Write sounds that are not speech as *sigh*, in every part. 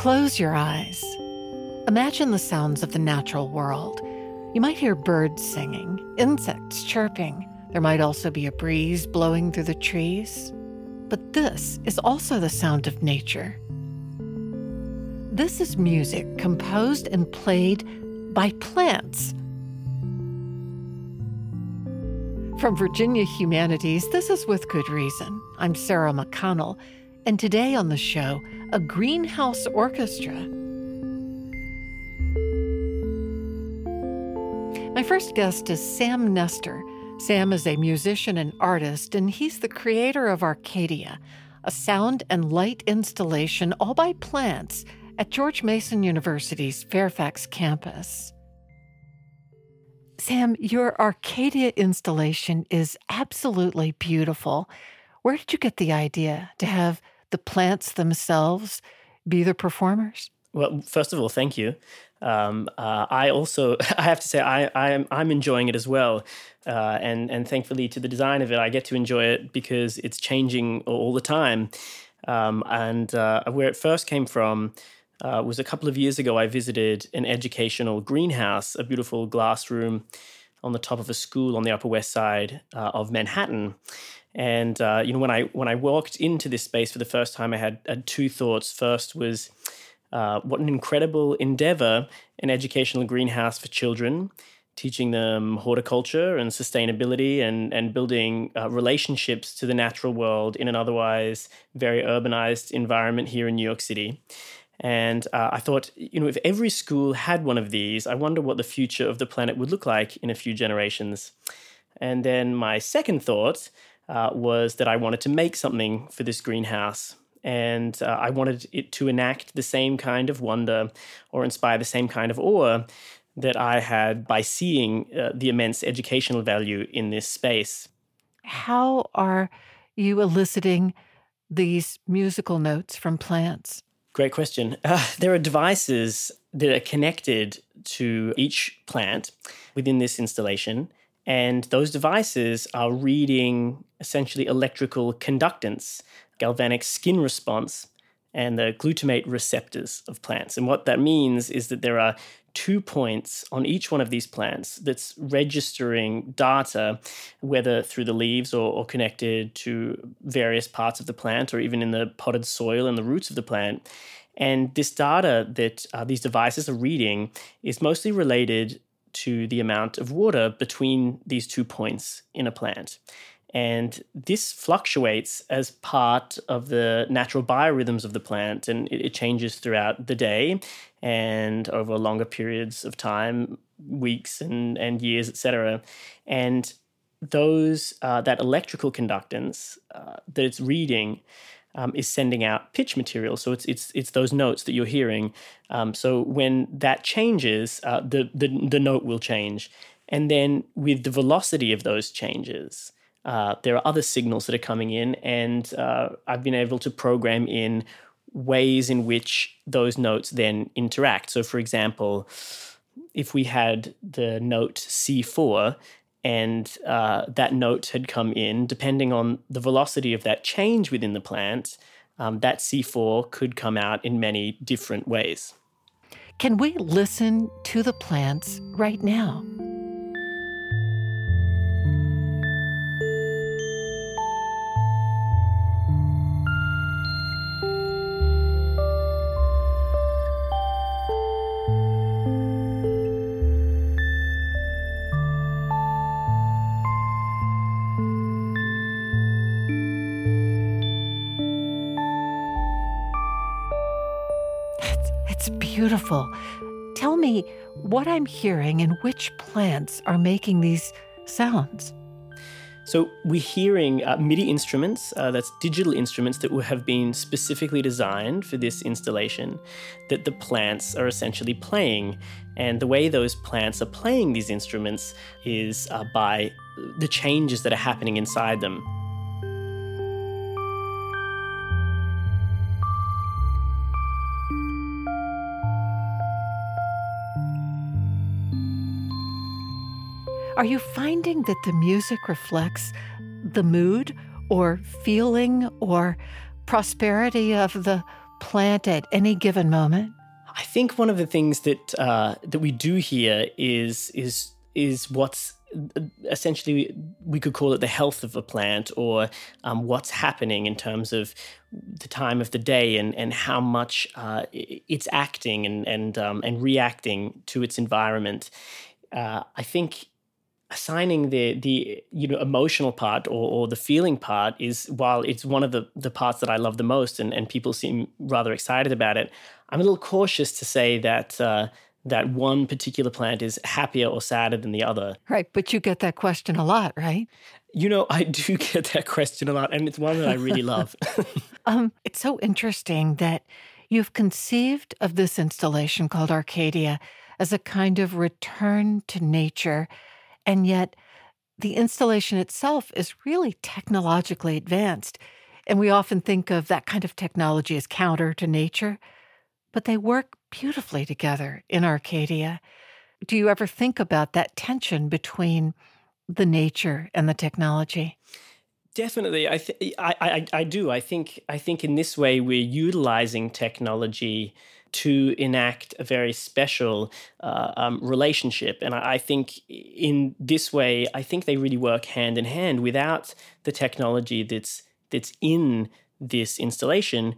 Close your eyes. Imagine the sounds of the natural world. You might hear birds singing, insects chirping. There might also be a breeze blowing through the trees. But this is also the sound of nature. This is music composed and played by plants. From Virginia Humanities, this is With Good Reason. I'm Sarah McConnell, and today on the show, a greenhouse orchestra. My first guest is Sam Nestor. Sam is a musician and artist, and he's the creator of Arcadia, a sound and light installation all by plants at George Mason University's Fairfax campus. Sam, your Arcadia installation is absolutely beautiful. Where did you get the idea to have the plants themselves be the performers? Well, first of all, thank you. Um, uh, I also, *laughs* I have to say, I, I am I'm enjoying it as well, uh, and and thankfully to the design of it, I get to enjoy it because it's changing all the time. Um, and uh, where it first came from uh, was a couple of years ago. I visited an educational greenhouse, a beautiful glass room on the top of a school on the Upper West Side uh, of Manhattan. And uh, you know, when I when I walked into this space for the first time, I had, had two thoughts. First was uh, what an incredible endeavor an educational greenhouse for children, teaching them horticulture and sustainability and, and building uh, relationships to the natural world in an otherwise very urbanized environment here in New York City. And uh, I thought, you know, if every school had one of these, I wonder what the future of the planet would look like in a few generations. And then my second thought uh, was that I wanted to make something for this greenhouse and uh, I wanted it to enact the same kind of wonder or inspire the same kind of awe that I had by seeing uh, the immense educational value in this space. How are you eliciting these musical notes from plants? Great question. Uh, there are devices that are connected to each plant within this installation, and those devices are reading essentially electrical conductance galvanic skin response, and the glutamate receptors of plants. And what that means is that there are two points on each one of these plants that's registering data, whether through the leaves or, or, connected to various parts of the plant or even in the potted soil and the roots of the plant. And this data that uh, these devices are reading is mostly related to the amount of water between these two points in a plant. And this fluctuates as part of the natural biorhythms of the plant, and it, changes throughout the day and over longer periods of time, weeks and, and years, etc. And those uh, that electrical conductance uh, that it's reading um, is sending out pitch material. So it's it's it's those notes that you're hearing. Um, so when that changes, uh, the, the the note will change, and then with the velocity of those changes, uh, there are other signals that are coming in, and uh, I've been able to program in ways in which those notes then interact. So, for example, if we had the note C4 and uh, that note had come in, depending on the velocity of that change within the plant, um, that C4 could come out in many different ways. Can we listen to the plants right now? Beautiful. Tell me what I'm hearing and which plants are making these sounds. So we're hearing uh, MIDI instruments, uh, that's digital instruments that have been specifically designed for this installation, that the plants are essentially playing. And the way those plants are playing these instruments is uh, by the changes that are happening inside them. Are you finding that the music reflects the mood or feeling or prosperity of the plant at any given moment? I think one of the things that uh, that we do here is is is what's essentially we could call it the health of a plant or um, what's happening in terms of the time of the day and, and how much uh, it's acting and and um, and reacting to its environment. Uh, I think assigning the the you know emotional part or, or the feeling part is while it's one of the the parts that I love the most and, and people seem rather excited about it, I'm a little cautious to say that uh, that one particular plant is happier or sadder than the other. Right, but you get that question a lot, right? You know, I do *laughs* get that question a lot, and it's one that I really love. *laughs* um, it's so interesting that you've conceived of this installation called Arcadia as a kind of return to nature, and yet the installation itself is really technologically advanced. And we often think of that kind of technology as counter to nature, but they work beautifully together in Arcadia. Do you ever think about that tension between the nature and the technology? Definitely, I, th- I, I, I do. I think I think in this way we're utilizing technology to enact a very special uh, um, relationship, and I, I think in this way, I think they really work hand in hand. Without the technology that's that's in this installation,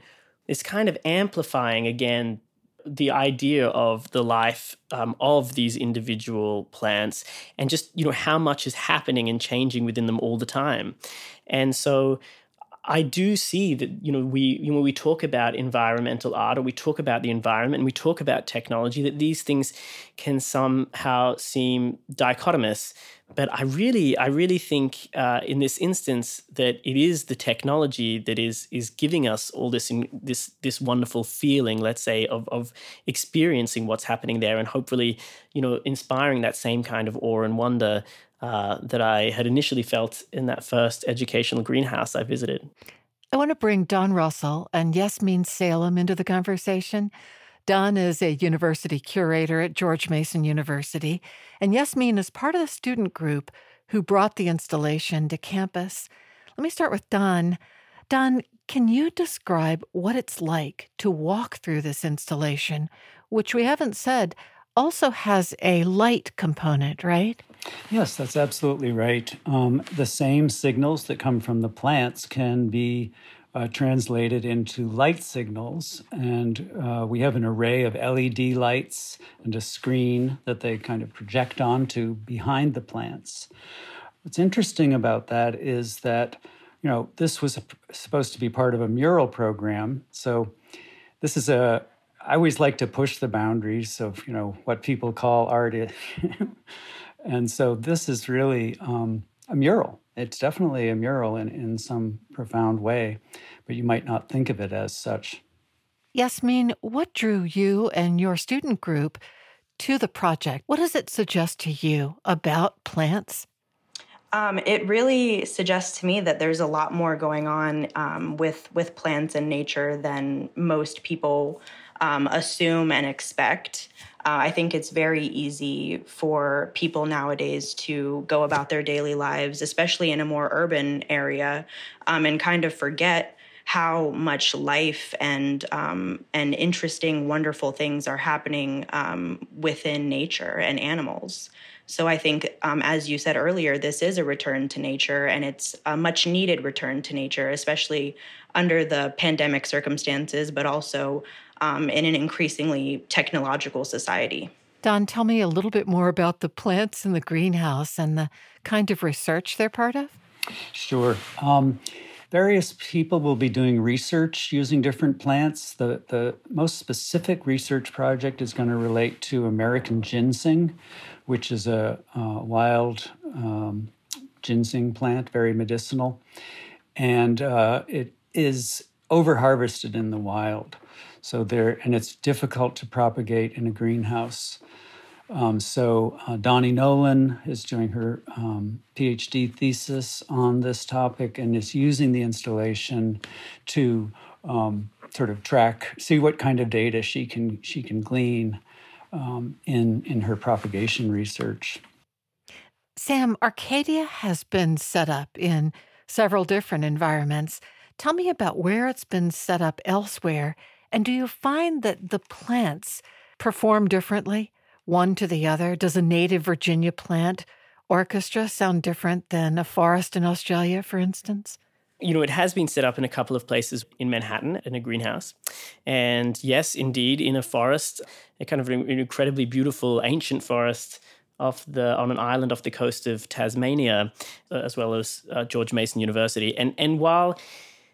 it's kind of amplifying again the idea of the life um, of these individual plants and just you know how much is happening and changing within them all the time. And so I do see that you know we you know, we talk about environmental art or we talk about the environment and we talk about technology that these things can somehow seem dichotomous but I really I really think uh, in this instance that it is the technology that is is giving us all this in, this this wonderful feeling let's say of of experiencing what's happening there and hopefully you know inspiring that same kind of awe and wonder uh, that I had initially felt in that first educational greenhouse I visited. I want to bring Don Russell and Yasmin Salem into the conversation. Don is a university curator at George Mason University, and Yasmin is part of the student group who brought the installation to campus. Let me start with Don. Don, can you describe what it's like to walk through this installation, which we haven't said also has a light component, right? Yes, that's absolutely right. Um, the same signals that come from the plants can be uh, translated into light signals. And uh, we have an array of LED lights and a screen that they kind of project onto behind the plants. What's interesting about that is that, you know, this was supposed to be part of a mural program. So this is a I always like to push the boundaries of you know what people call art, *laughs* and so this is really um, a mural. It's definitely a mural in, in some profound way, but you might not think of it as such. Yasmin, what drew you and your student group to the project? What does it suggest to you about plants? Um, it really suggests to me that there's a lot more going on um, with with plants and nature than most people um, assume and expect. Uh, I think it's very easy for people nowadays to go about their daily lives, especially in a more urban area, um, and kind of forget how much life and um, and interesting, wonderful things are happening um, within nature and animals. So I think, um, as you said earlier, this is a return to nature, and it's a much needed return to nature, especially under the pandemic circumstances, but also um, in an increasingly technological society. Don, tell me a little bit more about the plants in the greenhouse and the kind of research they're part of. Sure. Um, various people will be doing research using different plants. The, the most specific research project is going to relate to American ginseng, which is a, a wild um, ginseng plant, very medicinal. And uh, it is overharvested in the wild. So there, and it's difficult to propagate in a greenhouse. Um, so uh, Donnie Nolan is doing her um, PhD thesis on this topic and is using the installation to um, sort of track, see what kind of data she can she can glean um, in in her propagation research. Sam, Arcadia has been set up in several different environments. Tell me about where it's been set up elsewhere. And do you find that the plants perform differently, one to the other? Does a native Virginia plant orchestra sound different than a forest in Australia, for instance? you know, it has been set up in a couple of places in Manhattan in a greenhouse. And yes, indeed, in a forest, a kind of an incredibly beautiful ancient forest off the on an island off the coast of Tasmania, uh, as well as uh, George Mason University. And and while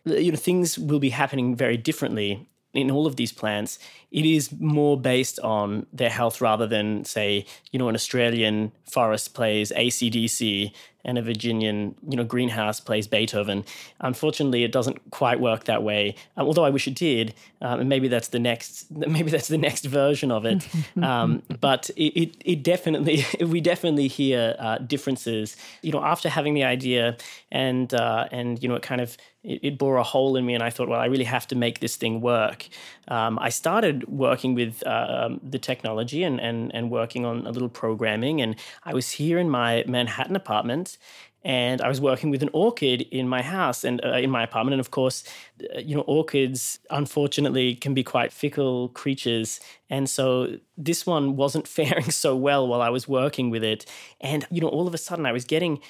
you know things will be happening very differently in all of these plants, it is more based on their health rather than, say, you know, an Australian forest plays ACDC and a Virginian, you know, greenhouse plays Beethoven. Unfortunately, it doesn't quite work that way. Um, although I wish it did, um, and maybe that's the next, *laughs* maybe that's the next version of it. *laughs* Um, but it, it, it, definitely, *laughs* we definitely hear uh, differences. You know, after having the idea, and uh, and you know, it kind of it, it, bore a hole in me, and I thought, well, I really have to make this thing work. Um, I started working with uh, the technology and, and and working on a little programming, and I was here in my Manhattan apartment, and I was working with an orchid in my house and uh, in my apartment. And of course, uh, you know, orchids unfortunately can be quite fickle creatures, and so this one wasn't *laughs* faring so well while I was working with it. And you know, all of a sudden, I was getting,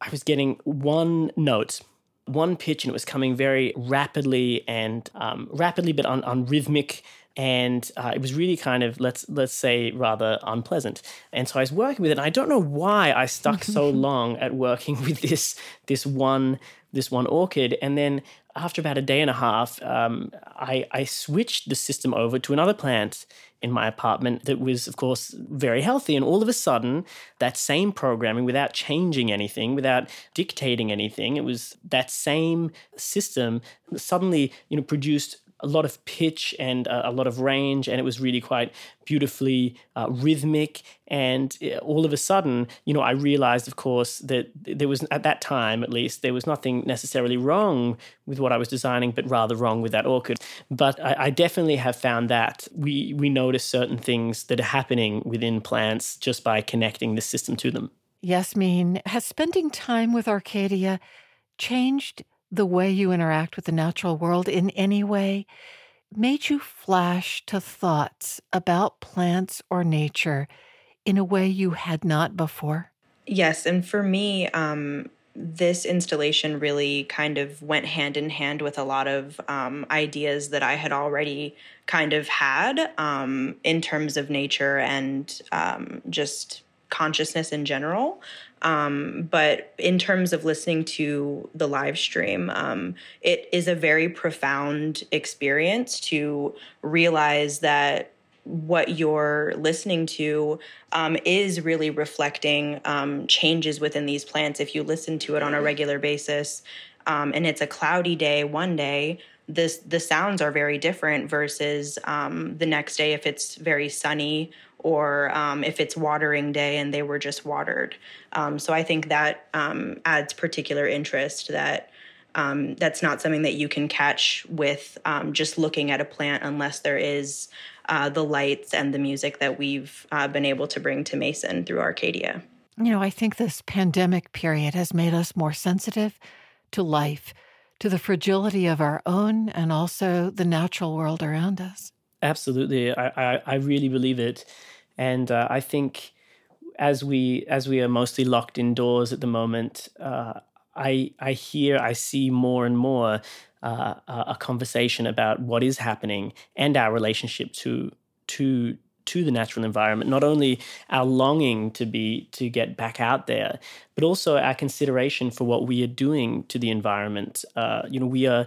I was getting one note one pitch and it was coming very rapidly and um, rapidly but on, on rhythmic and uh, it was really kind of let's let's say rather unpleasant. And so i was working with it. And i don't know why i stuck so *laughs* long at working with this this one this one orchid. And then after about a day and a half um, I, I switched the system over to another plant in my apartment that was, of course, very healthy. And all of a sudden, that same programming, without changing anything, without dictating anything, it was that same system suddenly, you know, produced a lot of pitch and a, a lot of range, and it was really quite beautifully uh, rhythmic. And uh, all of a sudden, you know, I realized, of course, that there was at that time, at least, there was nothing necessarily wrong with what I was designing, but rather wrong with that orchid. But I, I definitely have found that we we notice certain things that are happening within plants just by connecting the system to them. Yasmin, has spending time with Arcadia changed the way you interact with the natural world in any way made you flash to thoughts about plants or nature in a way you had not before? Yes. And for me, um, this installation really kind of went hand in hand with a lot of um, ideas that I had already kind of had um, in terms of nature and um, just consciousness in general. Um, but in terms of listening to the live stream, um, it is a very profound experience to realize that what you're listening to um, is really reflecting um, changes within these plants. If you listen to it on a regular basis, um, and it's a cloudy day one day, this the sounds are very different versus um, the next day if it's very sunny or um, if it's watering day and they were just watered. Um, so I think that um, adds particular interest that um, that's not something that you can catch with um, just looking at a plant unless there is uh, the lights and the music that we've uh, been able to bring to Mason through Arcadia. You know, I think this pandemic period has made us more sensitive to life, to the fragility of our own and also the natural world around us. Absolutely. I, I, I really believe it. And uh, I think as we as we are mostly locked indoors at the moment, uh, I I hear I see more and more uh, a conversation about what is happening and our relationship to to to the natural environment not only our longing to be to get back out there but also our consideration for what we are doing to the environment. Uh, you know we are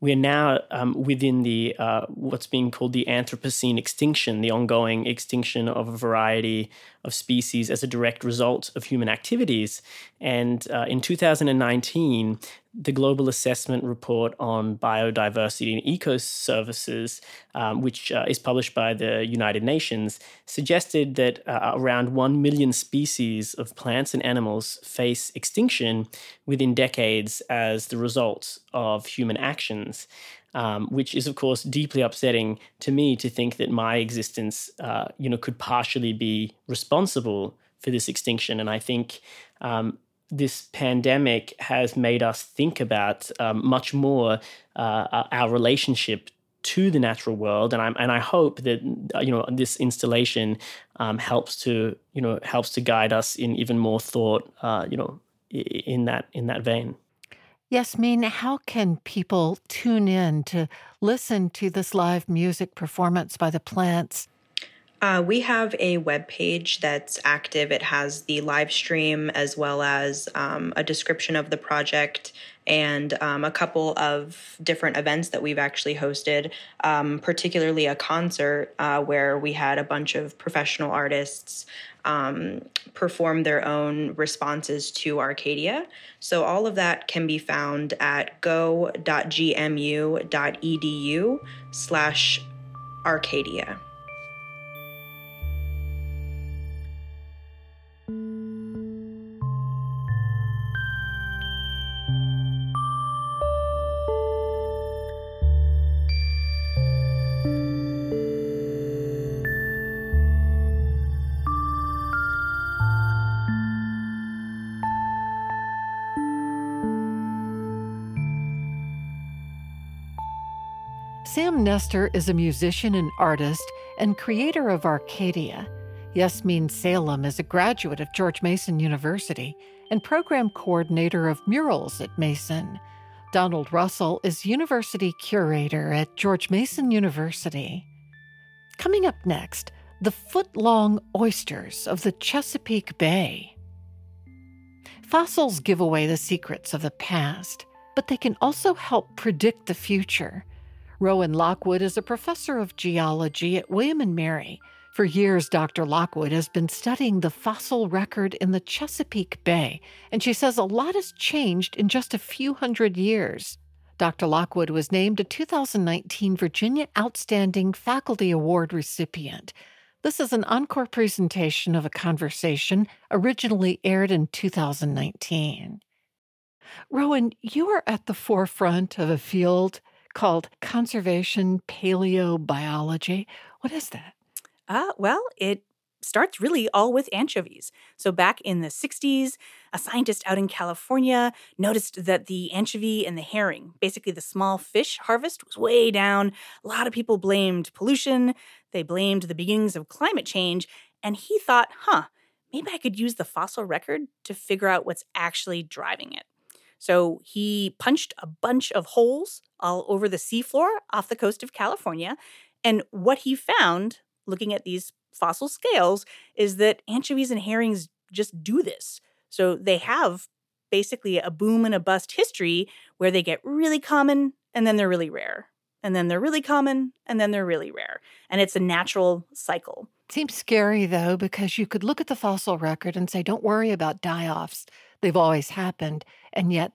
we are now um, within the uh, what's being called the Anthropocene extinction, the ongoing extinction of a variety of species as a direct result of human activities. And uh, in 2019, the Global Assessment Report on Biodiversity and Ecoservices, um, which uh, is published by the United Nations, suggested that uh, around 1 million species of plants and animals face extinction within decades as the result of human actions. Um, which is, of course, deeply upsetting to me to think that my existence, uh, you know, could partially be responsible for this extinction. And I think um, this pandemic has made us think about um, much more uh, our relationship to the natural world, and I and I hope that you know this installation um, helps to you know helps to guide us in even more thought, uh, you know, in that in that vein. Yasmin, how can people tune in to listen to this live music performance by the plants? Uh, we have a web page that's active. It has the live stream as well as um, a description of the project and um, a couple of different events that we've actually hosted, um, particularly a concert uh, where we had a bunch of professional artists um, perform their own responses to Arcadia. So all of that can be found at go.gmu.edu slash Arcadia. Sam Nestor is a musician and artist and creator of Arcadia. Yasmin Salem is a graduate of George Mason University and program coordinator of murals at Mason. Donald Russell is university curator at George Mason University. Coming up next, the foot long oysters of the Chesapeake Bay. Fossils give away the secrets of the past, but they can also help predict the future. Rowan Lockwood is a professor of geology at William and Mary. For years, Dr. Lockwood has been studying the fossil record in the Chesapeake Bay, and she says a lot has changed in just a few hundred years. Dr. Lockwood was named a 2019 Virginia Outstanding Faculty Award recipient. This is an encore presentation of a conversation originally aired in 2019. Rowan, you are at the forefront of a field called conservation paleobiology. What is that? Uh, well, it starts really all with anchovies. So, back in the 60s, a scientist out in California noticed that the anchovy and the herring, basically the small fish harvest, was way down. A lot of people blamed pollution, they blamed the beginnings of climate change, and he thought, huh, maybe I could use the fossil record to figure out what's actually driving it. So he punched a bunch of holes all over the seafloor off the coast of California. And what he found, looking at these fossil scales, is that anchovies and herrings just do this. So they have basically a boom and a bust history where they get really common and then they're really rare. And then they're really common and then they're really rare. And it's a natural cycle. Seems scary though, because you could look at the fossil record and say, don't worry about die offs. They've always happened. And yet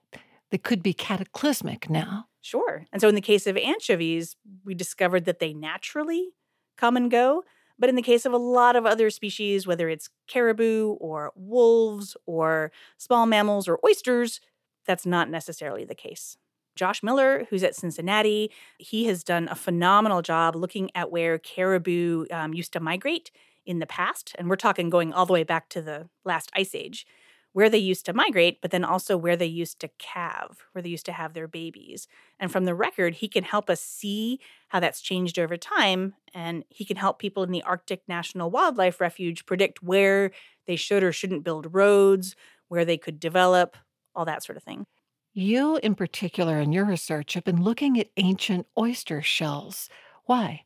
they could be cataclysmic now. Sure. And so in the case of anchovies, we discovered that they naturally come and go. But in the case of a lot of other species, whether it's caribou or wolves or small mammals or oysters, that's not necessarily the case. Josh Miller, who's at Cincinnati, he has done a phenomenal job looking at where caribou um, used to migrate in the past. And we're talking going all the way back to the last ice age where they used to migrate, but then also where they used to calve, where they used to have their babies. And from the record, he can help us see how that's changed over time. And he can help people in the Arctic National Wildlife Refuge predict where they should or shouldn't build roads, where they could develop, all that sort of thing. You, in particular, in your research, have been looking at ancient oyster shells. Why?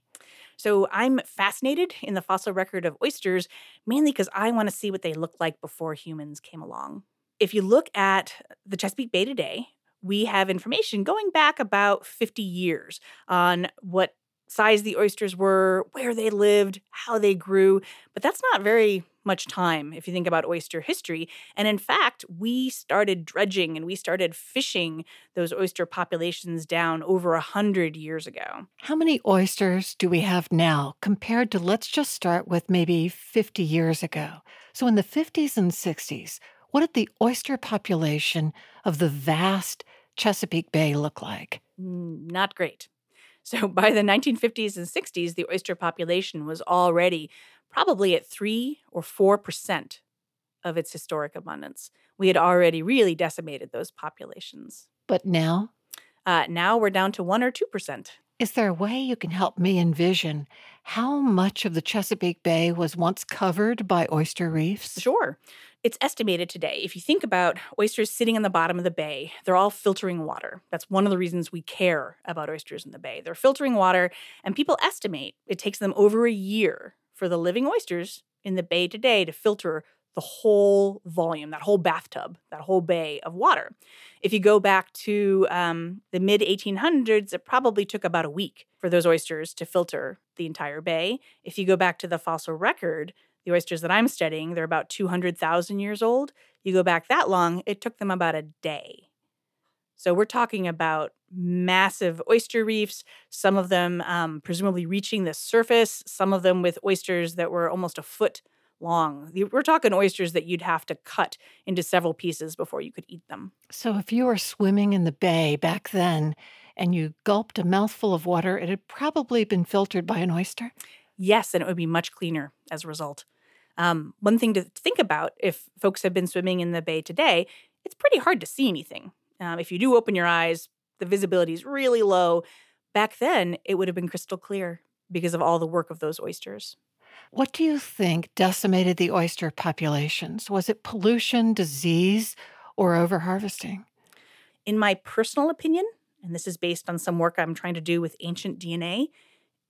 So I'm fascinated in the fossil record of oysters, mainly because I want to see what they looked like before humans came along. If you look at the Chesapeake Bay today, we have information going back about 50 years on what size the oysters were, where they lived, how they grew, but that's not very much time if you think about oyster history. And in fact, we started dredging and we started fishing those oyster populations down over a hundred years ago. How many oysters do we have now compared to, let's just start with maybe 50 years ago? So in the 50s and 60s, what did the oyster population of the vast Chesapeake Bay look like? Mm, not great. So by the 1950s and 60s, the oyster population was already probably at 3 or 4%. of its historic abundance. We had already really decimated those populations. But now? Uh, now we're down to 1 or 2%. Is there a way you can help me envision how much of the Chesapeake Bay was once covered by oyster reefs? Sure. It's estimated today. If you think about oysters sitting in the bottom of the bay, they're all filtering water. That's one of the reasons we care about oysters in the bay. They're filtering water, and people estimate it takes them over a year for the living oysters in the bay today to filter the whole volume, that whole bathtub, that whole bay of water. If you go back to um, the mid 1800s, it probably took about a week for those oysters to filter the entire bay. If you go back to the fossil record, the oysters that I'm studying, they're about 200,000 years old. You go back that long, it took them about a day. So we're talking about massive oyster reefs, some of them um, presumably reaching the surface, some of them with oysters that were almost a foot long. We're talking oysters that you'd have to cut into several pieces before you could eat them. So, if you were swimming in the bay back then and you gulped a mouthful of water, it had probably been filtered by an oyster? Yes, and it would be much cleaner as a result. Um, one thing to think about if folks have been swimming in the bay today, it's pretty hard to see anything. Um, if you do open your eyes, the visibility is really low. Back then, it would have been crystal clear because of all the work of those oysters. What do you think decimated the oyster populations? Was it pollution, disease, or overharvesting? In my personal opinion, and this is based on some work I'm trying to do with ancient DNA,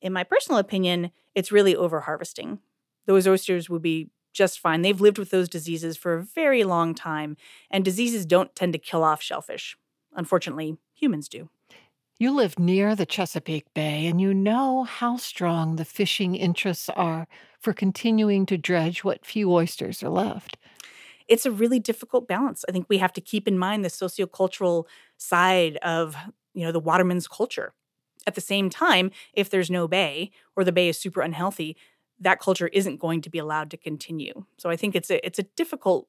in my personal opinion, it's really overharvesting. Those oysters would be just fine. They've lived with those diseases for a very long time, and diseases don't tend to kill off shellfish. Unfortunately, humans do. You live near the Chesapeake Bay and you know how strong the fishing interests are for continuing to dredge what few oysters are left. It's a really difficult balance. I think we have to keep in mind the sociocultural side of, you know, the waterman's culture. At the same time, if there's no bay or the bay is super unhealthy, that culture isn't going to be allowed to continue. So I think it's a it's a difficult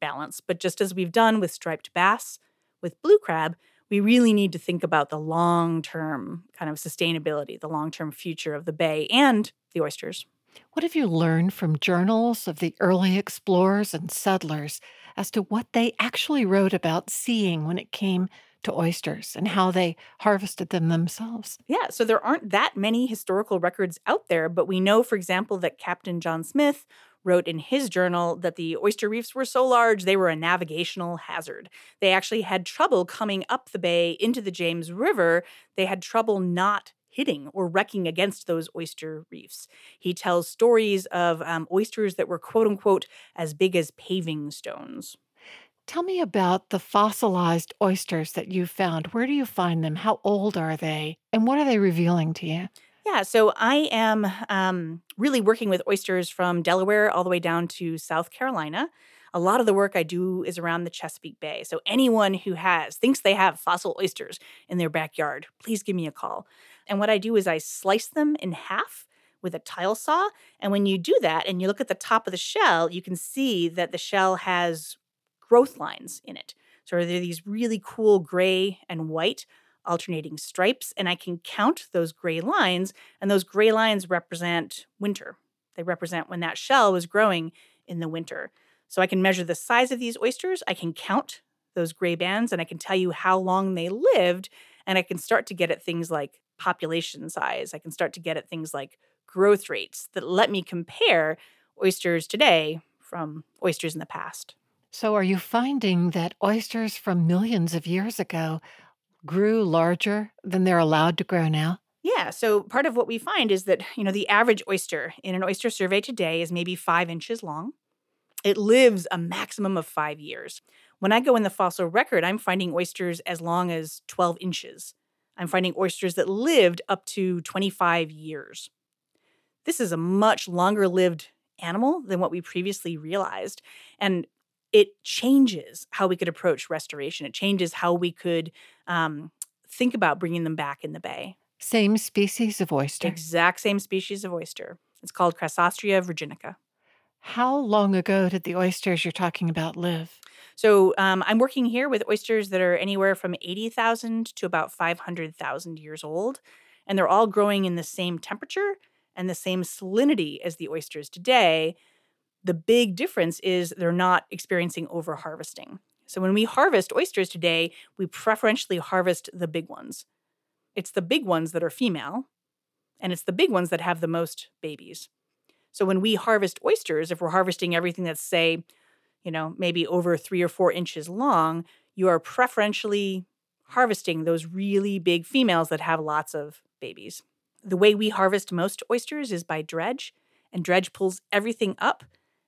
balance, but just as we've done with striped bass, with blue crab, we really need to think about the long term kind of sustainability, the long term future of the bay and the oysters. What have you learned from journals of the early explorers and settlers as to what they actually wrote about seeing when it came to oysters and how they harvested them themselves? Yeah, so there aren't that many historical records out there, but we know, for example, that Captain John Smith wrote in his journal that the oyster reefs were so large they were a navigational hazard. They actually had trouble coming up the bay into the James River. They had trouble not hitting or wrecking against those oyster reefs. He tells stories of um, oysters that were quote unquote as big as paving stones. Tell me about the fossilized oysters that you found. Where do you find them? How old are they? And what are they revealing to you? Yeah, so I am um, really working with oysters from Delaware all the way down to South Carolina. A lot of the work I do is around the Chesapeake Bay. So anyone who has thinks they have fossil oysters in their backyard, please give me a call. And what I do is I slice them in half with a tile saw. And when you do that and you look at the top of the shell, you can see that the shell has growth lines in it. So there are these really cool gray and white alternating stripes, and I can count those gray lines, and those gray lines represent winter. They represent when that shell was growing in the winter. So I can measure the size of these oysters, I can count those gray bands, and I can tell you how long they lived, and I can start to get at things like population size. I can start to get at things like growth rates that let me compare oysters today from oysters in the past. So, are you finding that oysters from millions of years ago grew larger than they're allowed to grow now? Yeah. So part of what we find is that, you know, the average oyster in an oyster survey today is maybe five inches long. It lives a maximum of five years. When I go in the fossil record, I'm finding oysters as long as 12 inches. I'm finding oysters that lived up to 25 years. This is a much longer lived animal than what we previously realized. And it changes how we could approach restoration. It changes how we could um, think about bringing them back in the bay. Same species of oyster. Exact same species of oyster. It's called Crassostrea virginica. How long ago did the oysters you're talking about live? So um, I'm working here with oysters that are anywhere from 80,000 to about 500,000 years old. And they're all growing in the same temperature and the same salinity as the oysters today the big difference is they're not experiencing overharvesting. So when we harvest oysters today, we preferentially harvest the big ones. It's the big ones that are female, and it's the big ones that have the most babies. So when we harvest oysters, if we're harvesting everything that's, say, you know, maybe over three or four inches long, you are preferentially harvesting those really big females that have lots of babies. The way we harvest most oysters is by dredge, and dredge pulls everything up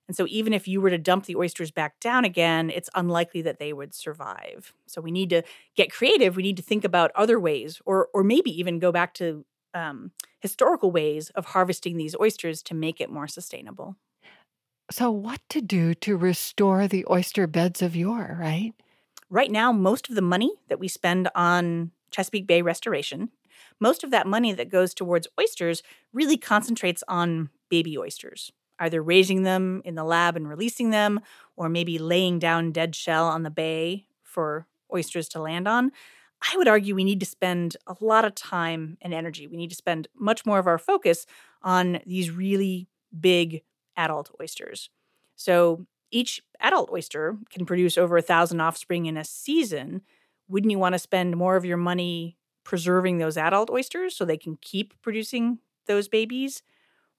and so, even if you were to dump the oysters back down again, it's unlikely that they would survive. So, we need to get creative. We need to think about other ways, or, or maybe even go back to um, historical ways of harvesting these oysters to make it more sustainable. So, what to do to restore the oyster beds of yore, right? Right now, most of the money that we spend on Chesapeake Bay restoration, most of that money that goes towards oysters really concentrates on baby oysters either raising them in the lab and releasing them, or maybe laying down dead shell on the bay for oysters to land on. I would argue we need to spend a lot of time and energy. We need to spend much more of our focus on these really big adult oysters. So each adult oyster can produce over a thousand offspring in a season. Wouldn't you want to spend more of your money preserving those adult oysters so they can keep producing those babies?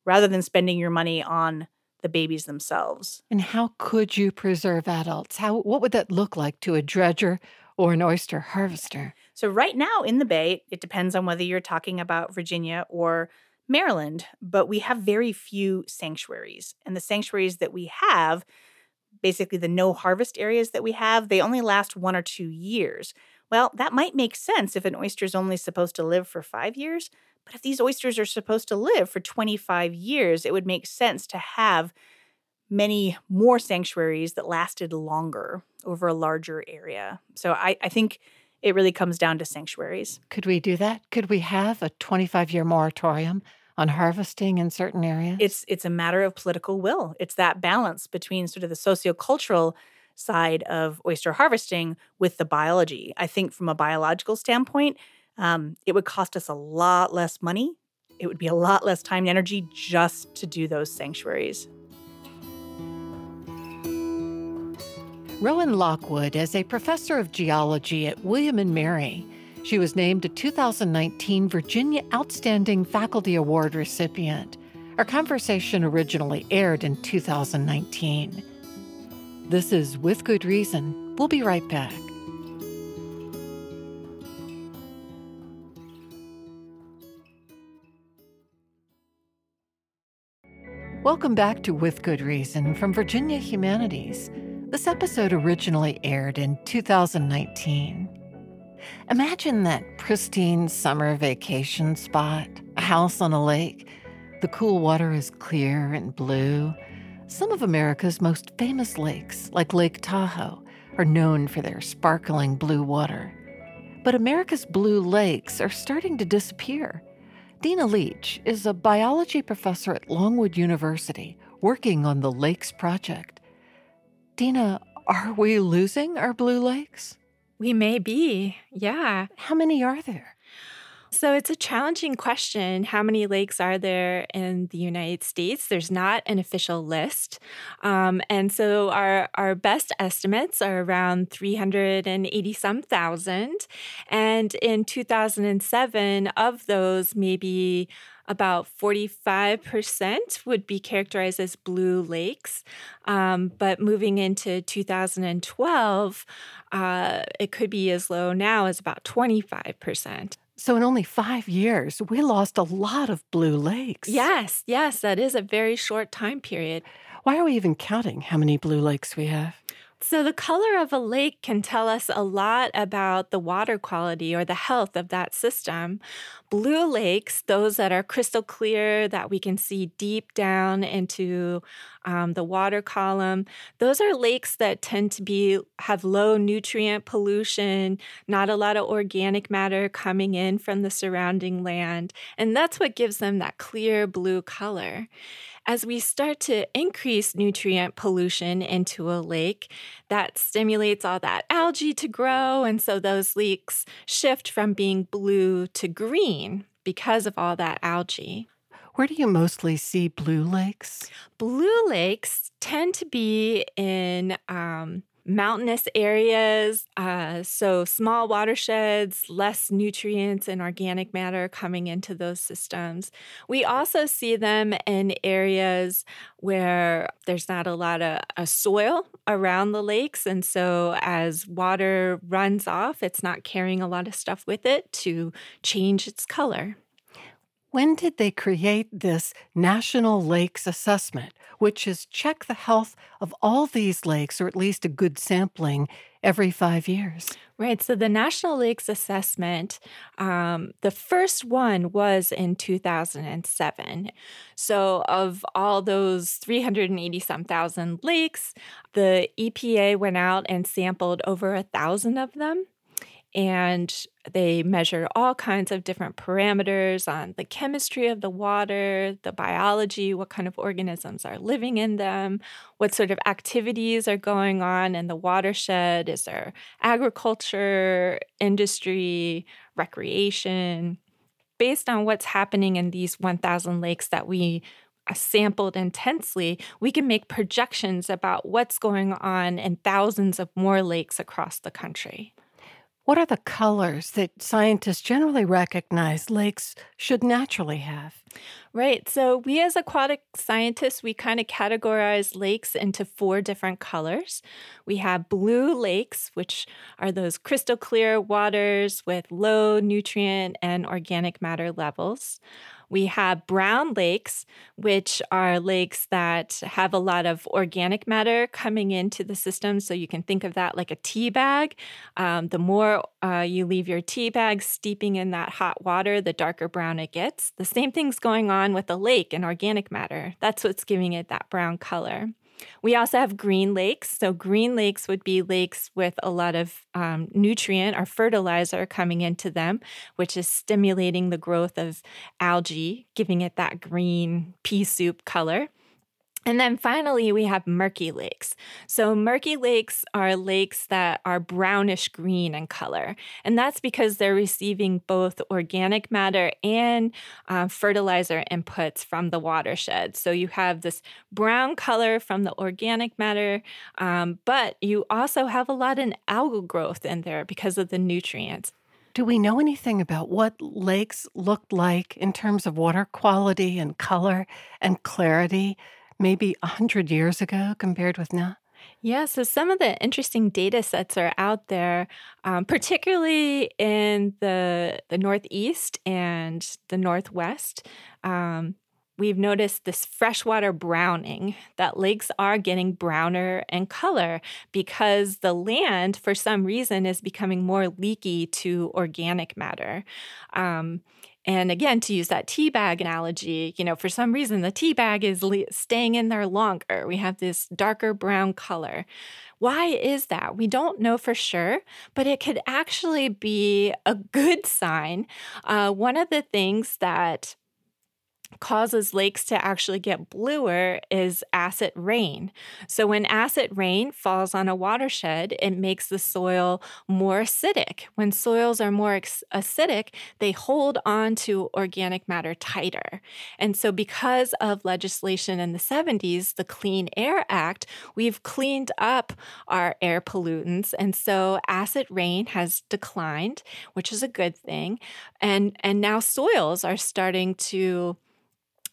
Rather than spending your money on the babies themselves. And how could you preserve adults? How what would that look like to a dredger or an oyster harvester? So right now in the bay, it depends on whether you're talking about Virginia or Maryland, but we have very few sanctuaries. And the sanctuaries that we have, basically the no harvest areas that we have, they only last 1 or 2 years. Well, that might make sense if an oyster is only supposed to live for 5 years, but if these oysters are supposed to live for 25 years, it would make sense to have many more sanctuaries that lasted longer over a larger area. So I, I think it really comes down to sanctuaries. Could we do that? Could we have a 25 year moratorium on harvesting in certain areas? It's it's a matter of political will. It's that balance between sort of the sociocultural side of oyster harvesting with the biology. I think from a biological standpoint, um, it would cost us a lot less money. It would be a lot less time and energy just to do those sanctuaries. Rowan Lockwood is a professor of geology at William and Mary. She was named a 2019 Virginia Outstanding Faculty Award recipient. Our conversation originally aired in 2019. This is With Good Reason. We'll be right back. Welcome back to With Good Reason from Virginia Humanities. This episode originally aired in 2019. Imagine that pristine summer vacation spot, a house on a lake. The cool water is clear and blue. Some of America's most famous lakes, like Lake Tahoe, are known for their sparkling blue water. But America's blue lakes are starting to disappear. Dina Leech is a biology professor at Longwood University working on the Lakes Project. Dina, are we losing our blue lakes? We may be, yeah. How many are there? So it's a challenging question. How many lakes are there in the United States? There's not an official list. Um, and so our, our best estimates are around 380 some thousand. And in 2007, of those, maybe about 45% would be characterized as blue lakes. Um, but moving into 2012, uh, it could be as low now as about 25%. So, in only five years, we lost a lot of blue lakes. Yes, yes, that is a very short time period. Why are we even counting how many blue lakes we have? So, the color of a lake can tell us a lot about the water quality or the health of that system. Blue lakes, those that are crystal clear, that we can see deep down into um, the water column, those are lakes that tend to be have low nutrient pollution, not a lot of organic matter coming in from the surrounding land, and that's what gives them that clear blue color as we start to increase nutrient pollution into a lake, that stimulates all that algae to grow. And so those lakes shift from being blue to green because of all that algae. Where do you mostly see blue lakes? Blue lakes tend to be in um, mountainous areas, uh, so small watersheds, less nutrients and organic matter coming into those systems. We also see them in areas where there's not a lot of uh, soil around the lakes. And so as water runs off, it's not carrying a lot of stuff with it to change its color. When did they create this National Lakes Assessment, which is check the health of all these lakes, or at least a good sampling, every five years? Right. So the National Lakes Assessment, um, the first one was in 2007. So of all those 380 some thousand lakes, the EPA went out and sampled over a thousand of them and they measure all kinds of different parameters on the chemistry of the water, the biology, what kind of organisms are living in them, what sort of activities are going on in the watershed. Is there agriculture, industry, recreation? Based on what's happening in these 1,000 lakes that we uh, sampled intensely, we can make projections about what's going on in thousands of more lakes across the country. What are the colors that scientists generally recognize lakes should naturally have? Right. So, we as aquatic scientists, we kind of categorize lakes into four different colors. We have blue lakes, which are those crystal clear waters with low nutrient and organic matter levels. We have brown lakes, which are lakes that have a lot of organic matter coming into the system. So you can think of that like a tea bag. Um, the more uh, you leave your tea bag steeping in that hot water, the darker brown it gets. The same thing's going on with the lake and organic matter. That's what's giving it that brown color. We also have green lakes. So, green lakes would be lakes with a lot of um, nutrient or fertilizer coming into them, which is stimulating the growth of algae, giving it that green pea soup color. And then finally, we have murky lakes. So, murky lakes are lakes that are brownish green in color. And that's because they're receiving both organic matter and uh, fertilizer inputs from the watershed. So, you have this brown color from the organic matter, um, but you also have a lot of algal growth in there because of the nutrients. Do we know anything about what lakes looked like in terms of water quality and color and clarity? Maybe 100 years ago compared with now? Yeah, so some of the interesting data sets are out there, um, particularly in the the Northeast and the Northwest. Um, we've noticed this freshwater browning, that lakes are getting browner in color because the land, for some reason, is becoming more leaky to organic matter. Um, and again, to use that tea bag analogy, you know, for some reason the tea bag is le- staying in there longer. We have this darker brown color. Why is that? We don't know for sure, but it could actually be a good sign. Uh, one of the things that causes lakes to actually get bluer is acid rain. So, when acid rain falls on a watershed, it makes the soil more acidic. When soils are more acidic, they hold on to organic matter tighter. And so, because of legislation in the 70s, the Clean Air Act, we've cleaned up our air pollutants. And so, acid rain has declined, which is a good thing. And, and now soils are starting to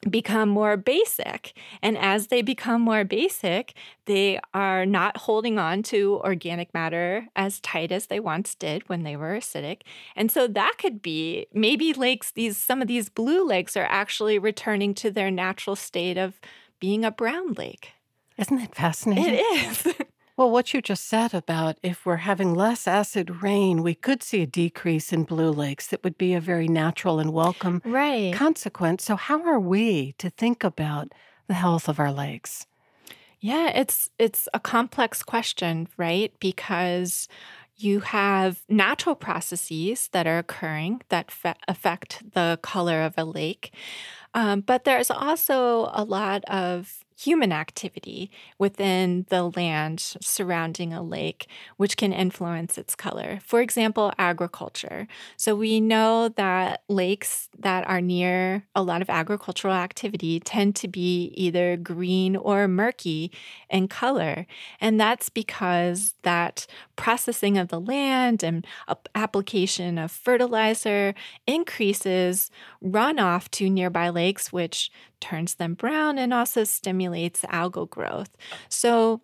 become more basic. And as they become more basic, they are not holding on to organic matter as tight as they once did when they were acidic. And so that could be maybe lakes, these some of these blue lakes are actually returning to their natural state of being a brown lake. Isn't that fascinating? It is. *laughs* Well, what you just said about if we're having less acid rain, we could see a decrease in blue lakes that would be a very natural and welcome right. consequence. So, how are we to think about the health of our lakes? Yeah, it's it's a complex question, right? Because you have natural processes that are occurring that fe- affect the color of a lake. Um, but there's also a lot of human activity within the land surrounding a lake, which can influence its color. For example, agriculture. So we know that lakes that are near a lot of agricultural activity tend to be either green or murky in color. And that's because that processing of the land and application of fertilizer increases runoff to nearby lakes, which turns them brown and also stimulates algal growth. So,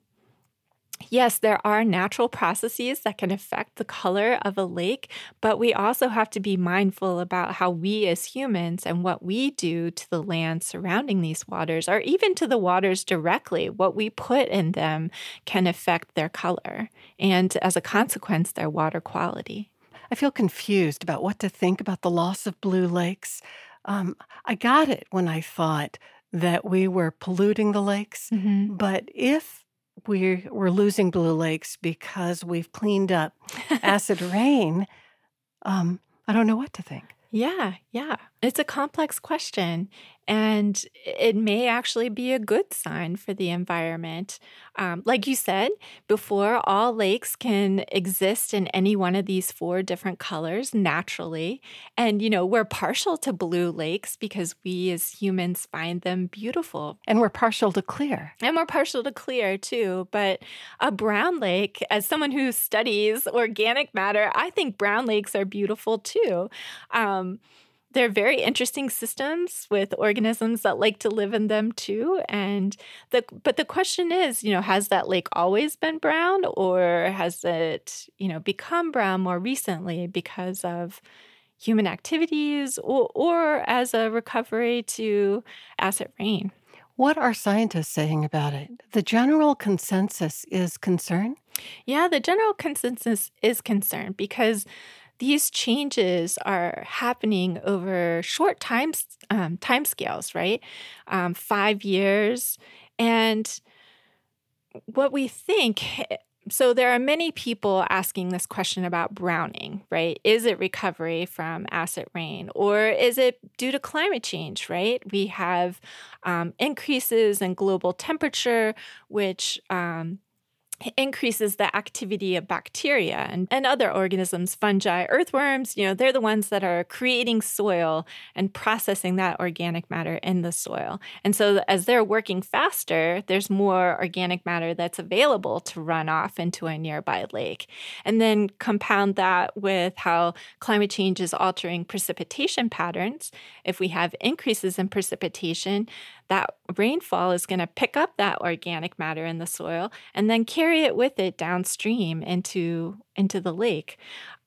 yes, there are natural processes that can affect the color of a lake, but we also have to be mindful about how we as humans and what we do to the land surrounding these waters, or even to the waters directly, what we put in them can affect their color and, as a consequence, their water quality. I feel confused about what to think about the loss of blue lakes. Um, I got it when I thought that we were polluting the lakes. Mm-hmm. But if we're, we're losing blue lakes because we've cleaned up *laughs* acid rain, um, I don't know what to think. Yeah, yeah. It's a complex question, and it may actually be a good sign for the environment. Um, like you said before, all lakes can exist in any one of these four different colors naturally. And, you know, we're partial to blue lakes because we as humans find them beautiful. And we're partial to clear. And we're partial to clear too. But a brown lake, as someone who studies organic matter, I think brown lakes are beautiful too. Um, they're very interesting systems with organisms that like to live in them too and the but the question is you know has that lake always been brown or has it you know become brown more recently because of human activities or, or as a recovery to acid rain? What are scientists saying about it? The general consensus is concern? Yeah the general consensus is concern because these changes are happening over short time um, time scales, right? Um, five years, and what we think. So there are many people asking this question about browning, right? Is it recovery from acid rain, or is it due to climate change? Right? We have um, increases in global temperature, which um, increases the activity of bacteria and, and other organisms, fungi, earthworms, you know, they're the ones that are creating soil and processing that organic matter in the soil. And so as they're working faster, there's more organic matter that's available to run off into a nearby lake. And then compound that with how climate change is altering precipitation patterns. If we have increases in precipitation, that rainfall is going to pick up that organic matter in the soil and then carry it with it downstream into into the lake.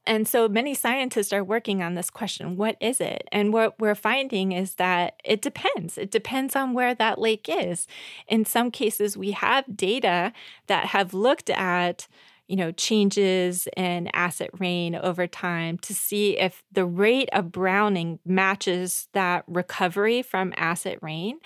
And so many scientists are working on this question what is it? And what we're finding is that it depends. It depends on where that lake is. In some cases, we have data that have looked at you know changes in acid rain over time to see if the rate of browning matches that recovery from acid rain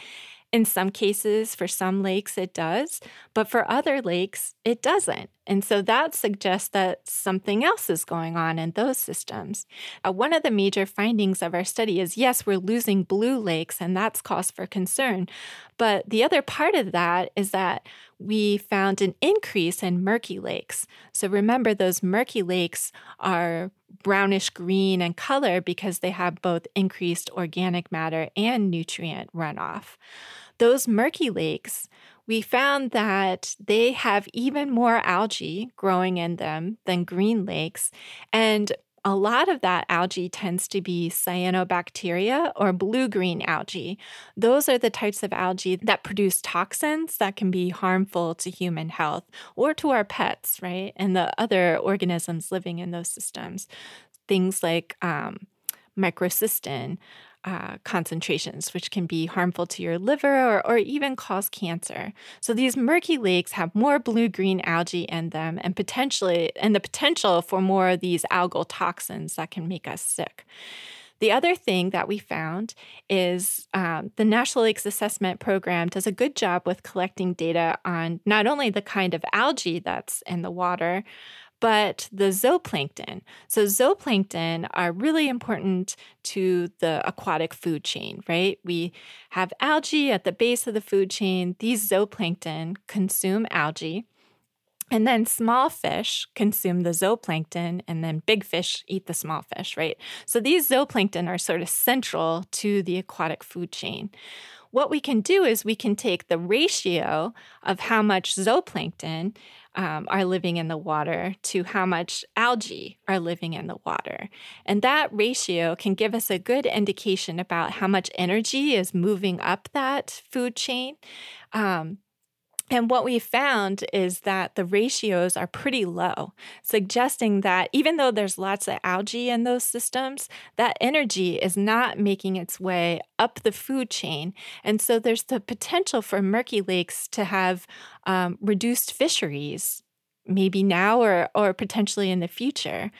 in some cases, for some lakes, it does, but for other lakes, it doesn't. And so that suggests that something else is going on in those systems. Uh, one of the major findings of our study is yes, we're losing blue lakes, and that's cause for concern. But the other part of that is that we found an increase in murky lakes. So remember, those murky lakes are brownish green in color because they have both increased organic matter and nutrient runoff. Those murky lakes we found that they have even more algae growing in them than green lakes. And a lot of that algae tends to be cyanobacteria or blue green algae. Those are the types of algae that produce toxins that can be harmful to human health or to our pets, right? And the other organisms living in those systems. Things like um, microcystin, uh, concentrations, which can be harmful to your liver or, or even cause cancer. So these murky lakes have more blue-green algae in them, and potentially and the potential for more of these algal toxins that can make us sick. The other thing that we found is um, the National Lakes Assessment Program does a good job with collecting data on not only the kind of algae that's in the water, but the zooplankton. So, zooplankton are really important to the aquatic food chain, right? We have algae at the base of the food chain. These zooplankton consume algae. And then small fish consume the zooplankton, and then big fish eat the small fish, right? So these zooplankton are sort of central to the aquatic food chain. What we can do is we can take the ratio of how much zooplankton um, are living in the water to how much algae are living in the water. And that ratio can give us a good indication about how much energy is moving up that food chain. Um, and what we found is that the ratios are pretty low, suggesting that even though there's lots of algae in those systems, that energy is not making its way up the food chain. And so there's the potential for murky lakes to have um, reduced fisheries maybe now or or potentially in the future.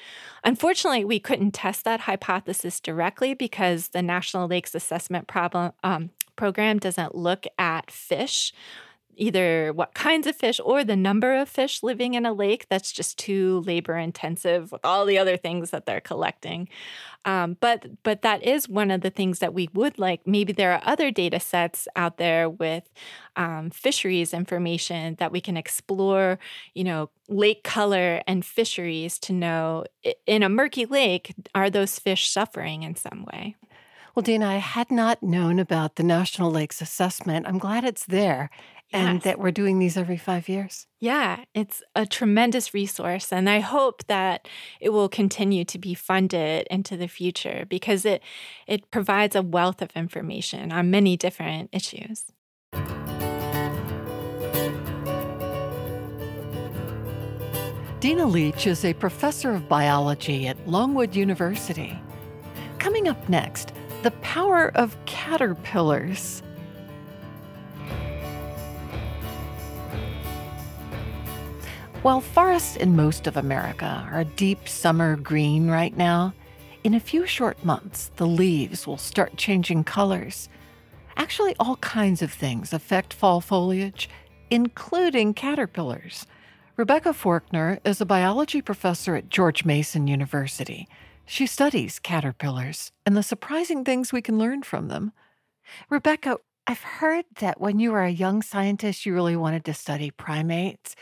Unfortunately, we couldn't test that hypothesis directly because the National Lakes Assessment problem um, program doesn't look at fish either what kinds of fish or the number of fish living in a lake. That's just too labor intensive with all the other things that they're collecting. Um, but but that is one of the things that we would like. Maybe there are other data sets out there with um, fisheries information that we can explore. You know, lake color and fisheries to know in a murky lake are those fish suffering in some way. Well, Dina, I had not known about the National Lakes Assessment. I'm glad it's there and yes. that we're doing these every five years. Yeah, it's a tremendous resource. And I hope that it will continue to be funded into the future because it, it provides a wealth of information on many different issues. Dina Leech is a professor of biology at Longwood University. Coming up next, the power of caterpillars. While forests in most of America are a deep summer green right now, in a few short months, the leaves will start changing colors. Actually, all kinds of things affect fall foliage, including caterpillars. Rebecca Forkner is a biology professor at George Mason University. She studies caterpillars and the surprising things we can learn from them. Rebecca, I've heard that when you were a young scientist, you really wanted to study primates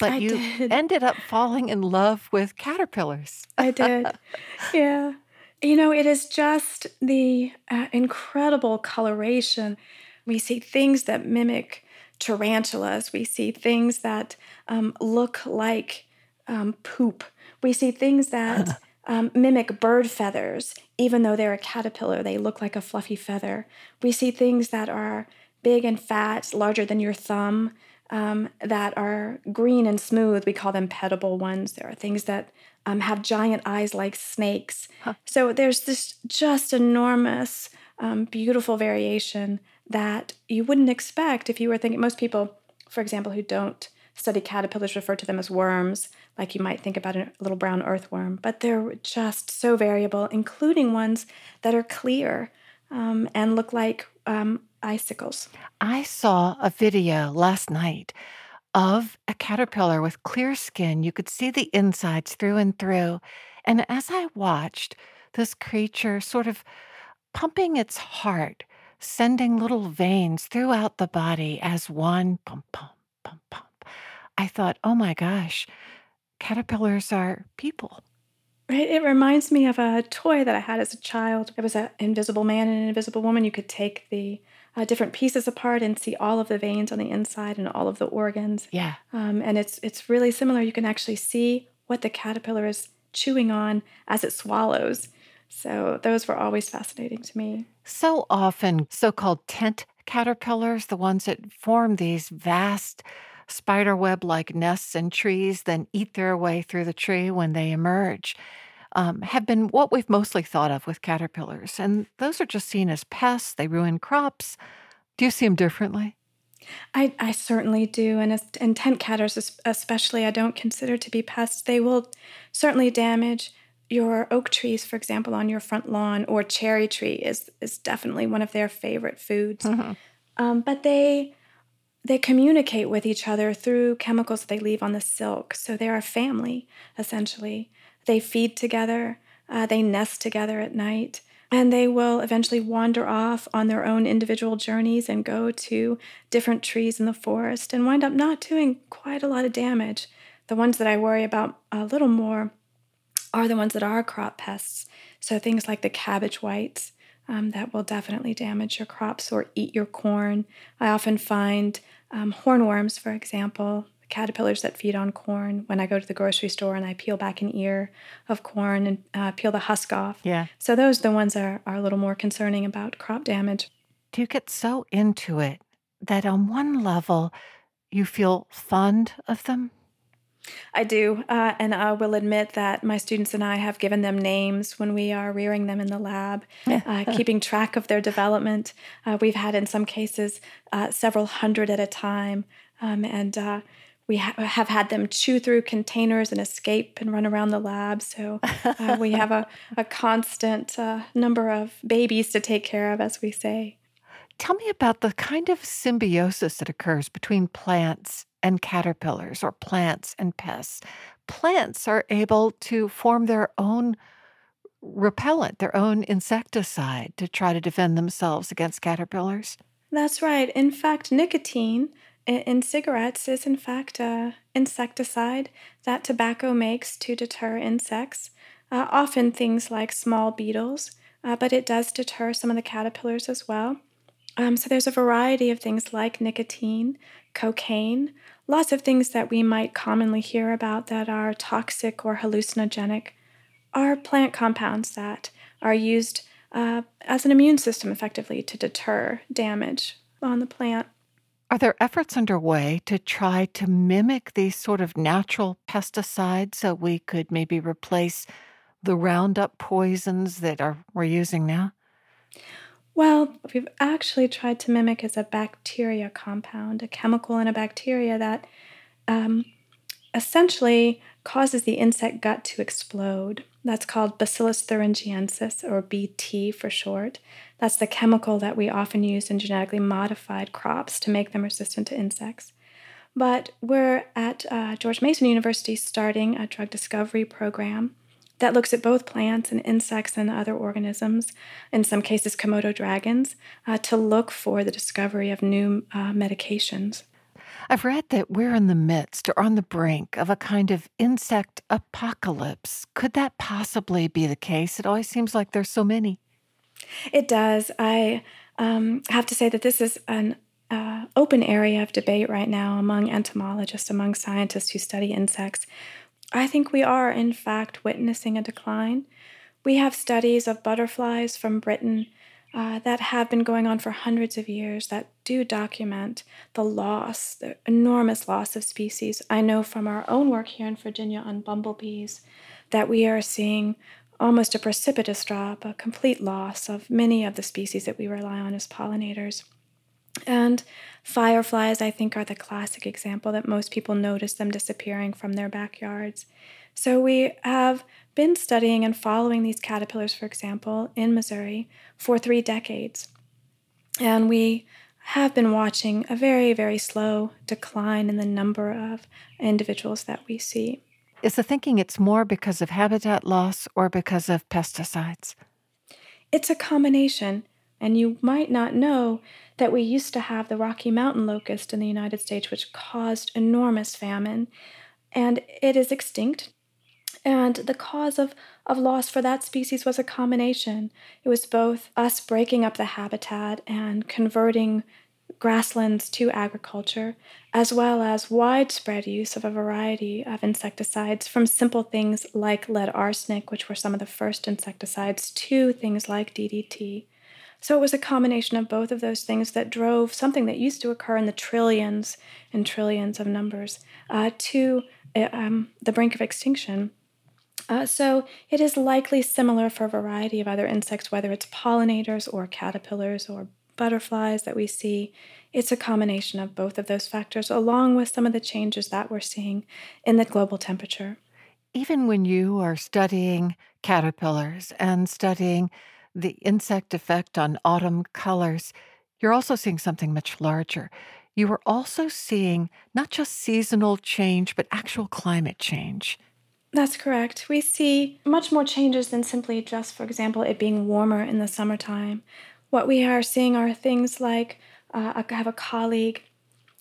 but I you did. ended up falling in love with caterpillars. *laughs* I did. yeah. You know, it is just the uh, incredible coloration. We see things that mimic tarantulas, we see things that um, look like um, poop, we see things that *laughs* um, mimic bird feathers, even though they're a caterpillar, they look like a fluffy feather. We see things that are big and fat, larger than your thumb um, that are green and smooth. We call them petable ones. There are things that um, have giant eyes like snakes. Huh. So there's this just enormous, um, beautiful variation that you wouldn't expect if you were thinking. Most people, for example, who don't study caterpillars refer to them as worms, like you might think about a little brown earthworm, but they're just so variable, including ones that are clear um, and look like um, icicles. I saw a video last night of a caterpillar with clear skin. You could see the insides through and through. And as I watched this creature sort of pumping its heart, sending little veins throughout the body as one pump, pump, pump, pump, I thought, oh my gosh, caterpillars are people. Right. It reminds me of a toy that I had as a child. It was an invisible man and an invisible woman. You could take the uh, different pieces apart and see all of the veins on the inside and all of the organs. Yeah. Um, and it's it's really similar. You can actually see what the caterpillar is chewing on as it swallows. So those were always fascinating to me. So often, so-called tent caterpillars, the ones that form these vast spiderweb like nests in trees, then eat their way through the tree when they emerge um, have been what we've mostly thought of with caterpillars. And those are just seen as pests, they ruin crops. Do you see them differently? I, I certainly do. And, as, and tent caterers, especially, I don't consider to be pests. They will certainly damage your oak trees, for example, on your front lawn, or cherry tree is, is definitely one of their favorite foods. Mm-hmm. Um, but they they communicate with each other through chemicals they leave on the silk. So they're a family, essentially. They feed together, uh, they nest together at night, and they will eventually wander off on their own individual journeys and go to different trees in the forest and wind up not doing quite a lot of damage. The ones that I worry about a little more are the ones that are crop pests. So things like the cabbage whites um, that will definitely damage your crops or eat your corn. I often find um, hornworms, for example, caterpillars that feed on corn when I go to the grocery store and I peel back an ear of corn and uh, peel the husk off. Yeah. So those are the ones that are, are a little more concerning about crop damage. Do you get so into it that on one level you feel fond of them? I do, uh, and I will admit that my students and I have given them names when we are rearing them in the lab, uh, keeping track of their development. Uh, we've had, in some cases, uh, several hundred at a time, um, and uh, we ha- have had them chew through containers and escape and run around the lab. So uh, we have a, a constant number of babies to take care of, as we say. Tell me about the kind of symbiosis that occurs between plants and caterpillars or plants and pests. Plants are able to form their own repellent, their own insecticide to try to defend themselves against caterpillars. That's right. In fact, nicotine in cigarettes is in fact an insecticide that tobacco makes to deter insects, uh, often things like small beetles, uh, but it does deter some of the caterpillars as well. Um, so there's a variety of things like nicotine, cocaine, lots of things that we might commonly hear about that are toxic or hallucinogenic are plant compounds that are used uh, as an immune system effectively to deter damage on the plant. Are there efforts underway to try to mimic these sort of natural pesticides so we could maybe replace the Roundup poisons that are, we're using now? Well, we've actually tried to mimic as a bacteria compound, a chemical in a bacteria that um, essentially causes the insect gut to explode. That's called Bacillus thuringiensis, or BT for short. That's the chemical that we often use in genetically modified crops to make them resistant to insects. But we're at uh, George Mason University starting a drug discovery program that looks at both plants and insects and other organisms, in some cases, Komodo dragons, uh, to look for the discovery of new uh, medications. I've read that we're in the midst or on the brink of a kind of insect apocalypse. Could that possibly be the case? It always seems like there's so many. It does. I um, have to say that this is an uh, open area of debate right now among entomologists, among scientists who study insects. I think we are, in fact, witnessing a decline. We have studies of butterflies from Britain uh, that have been going on for hundreds of years that do document the loss, the enormous loss of species. I know from our own work here in Virginia on bumblebees that we are seeing almost a precipitous drop, a complete loss of many of the species that we rely on as pollinators. And fireflies, I think, are the classic example that most people notice them disappearing from their backyards. So we have been studying and following these caterpillars, for example, in Missouri for three decades. And we have been watching a very, very slow decline in the number of individuals that we see. Is the thinking it's more because of habitat loss or because of pesticides? It's a combination. And you might not know that we used to have the Rocky Mountain locust in the United States, which caused enormous famine, and it is extinct. And the cause of, of loss for that species was a combination. It was both us breaking up the habitat and converting grasslands to agriculture, as well as widespread use of a variety of insecticides, from simple things like lead arsenic, which were some of the first insecticides, to things like DDT. So it was a combination of both of those things that drove something that used to occur in the trillions and trillions of numbers uh, to uh, um, the brink of extinction. Uh, so it is likely similar for a variety of other insects, whether it's pollinators or caterpillars or butterflies that we see. It's a combination of both of those factors, along with some of the changes that we're seeing in the global temperature. Even when you are studying caterpillars and studying the insect effect on autumn colors, you're also seeing something much larger. you are also seeing not just seasonal change, but actual climate change. That's correct. We see much more changes than simply just, for example, it being warmer in the summertime. What we are seeing are things like uh, I have a colleague,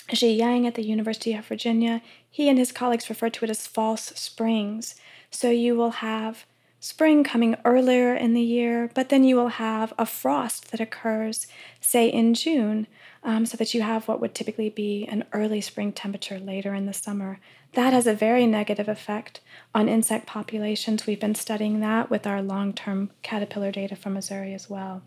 Zhi Yang at the University of Virginia. He and his colleagues refer to it as false springs. So you will have spring coming earlier in the year, but then you will have a frost that occurs, say, in June, um, so that you have what would typically be an early spring temperature later in the summer. That has a very negative effect on insect populations. We've been studying that with our long term caterpillar data from Missouri as well.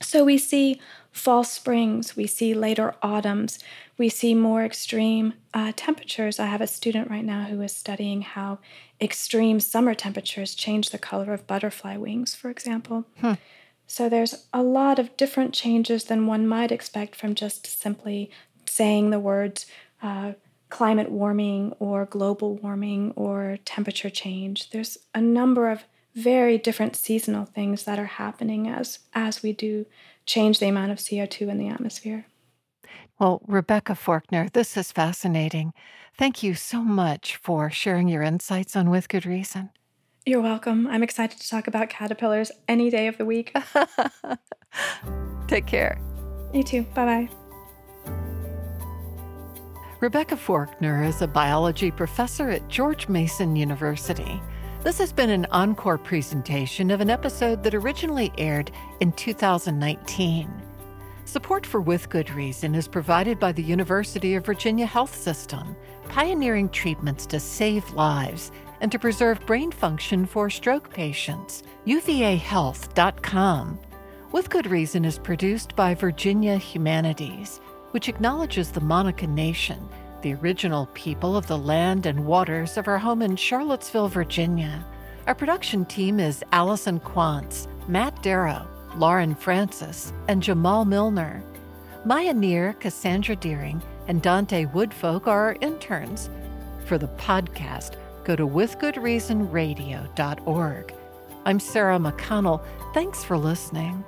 So we see fall springs, we see later autumns, we see more extreme uh, temperatures. I have a student right now who is studying how extreme summer temperatures change the color of butterfly wings, for example. Hmm. So there's a lot of different changes than one might expect from just simply saying the words uh, climate warming or global warming or temperature change. There's a number of very different seasonal things that are happening as as we do change the amount of CO2 in the atmosphere. Well, Rebecca Forkner, this is fascinating. Thank you so much for sharing your insights on With Good Reason. You're welcome. I'm excited to talk about caterpillars any day of the week. *laughs* Take care. You too. Bye bye. Rebecca Forkner is a biology professor at George Mason University. This has been an encore presentation of an episode that originally aired in 2019. Support for With Good Reason is provided by the University of Virginia Health System, pioneering treatments to save lives and to preserve brain function for stroke patients. UVAHealth.com. With Good Reason is produced by Virginia Humanities, which acknowledges the Monacan Nation the original people of the land and waters of our home in Charlottesville, Virginia. Our production team is Allison Quantz, Matt Darroch, Lauren Francis, and Jamal Milner. Maya Neer, Cassandra Deering, and Dante Woodfolk are our interns. For the podcast, go to withgoodreasonradio.org. I'm Sarah McConnell. Thanks for listening.